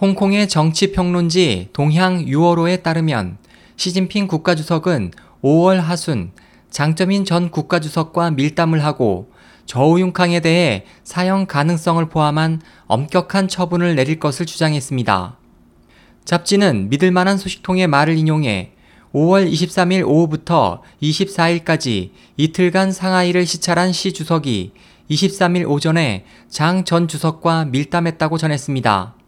홍콩의 정치 평론지 동향 유어로에 따르면 시진핑 국가주석은 5월 하순 장점인 전 국가주석과 밀담을 하고 저우융캉에 대해 사형 가능성을 포함한 엄격한 처분을 내릴 것을 주장했습니다. 잡지는 믿을 만한 소식통의 말을 인용해 5월 23일 오후부터 24일까지 이틀간 상하이를 시찰한 시 주석이 23일 오전에 장 전 주석과 밀담했다고 전했습니다.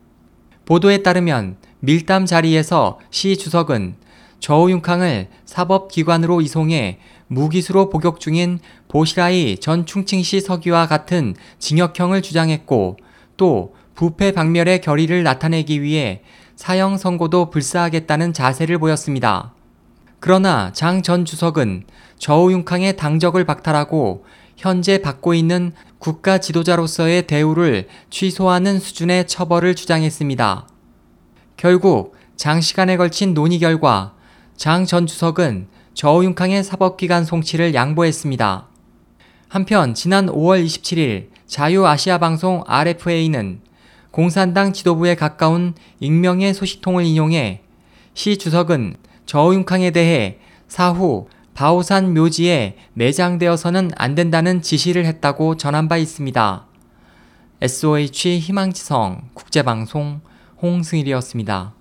보도에 따르면 밀담 자리에서 시 주석은 저우융캉을 사법기관으로 이송해 무기수로 복역 중인 보시라이 전 충칭시 서기와 같은 징역형을 주장했고 또 부패 박멸의 결의를 나타내기 위해 사형 선고도 불사하겠다는 자세를 보였습니다. 그러나 장 전 주석은 저우융캉의 당적을 박탈하고 현재 받고 있는 국가 지도자로서의 대우를 취소하는 수준의 처벌을 주장했습니다. 결국 장시간에 걸친 논의 결과 장 전 주석은 저우융캉의 사법기관 송치를 양보했습니다. 한편 지난 5월 27일 자유아시아방송 RFA는 공산당 지도부에 가까운 익명의 소식통을 인용해 시 주석은 저우융캉에 대해 사후 바오산 묘지에 매장되어서는 안 된다는 지시를 했다고 전한 바 있습니다. SOH 희망지성 국제방송 홍승일이었습니다.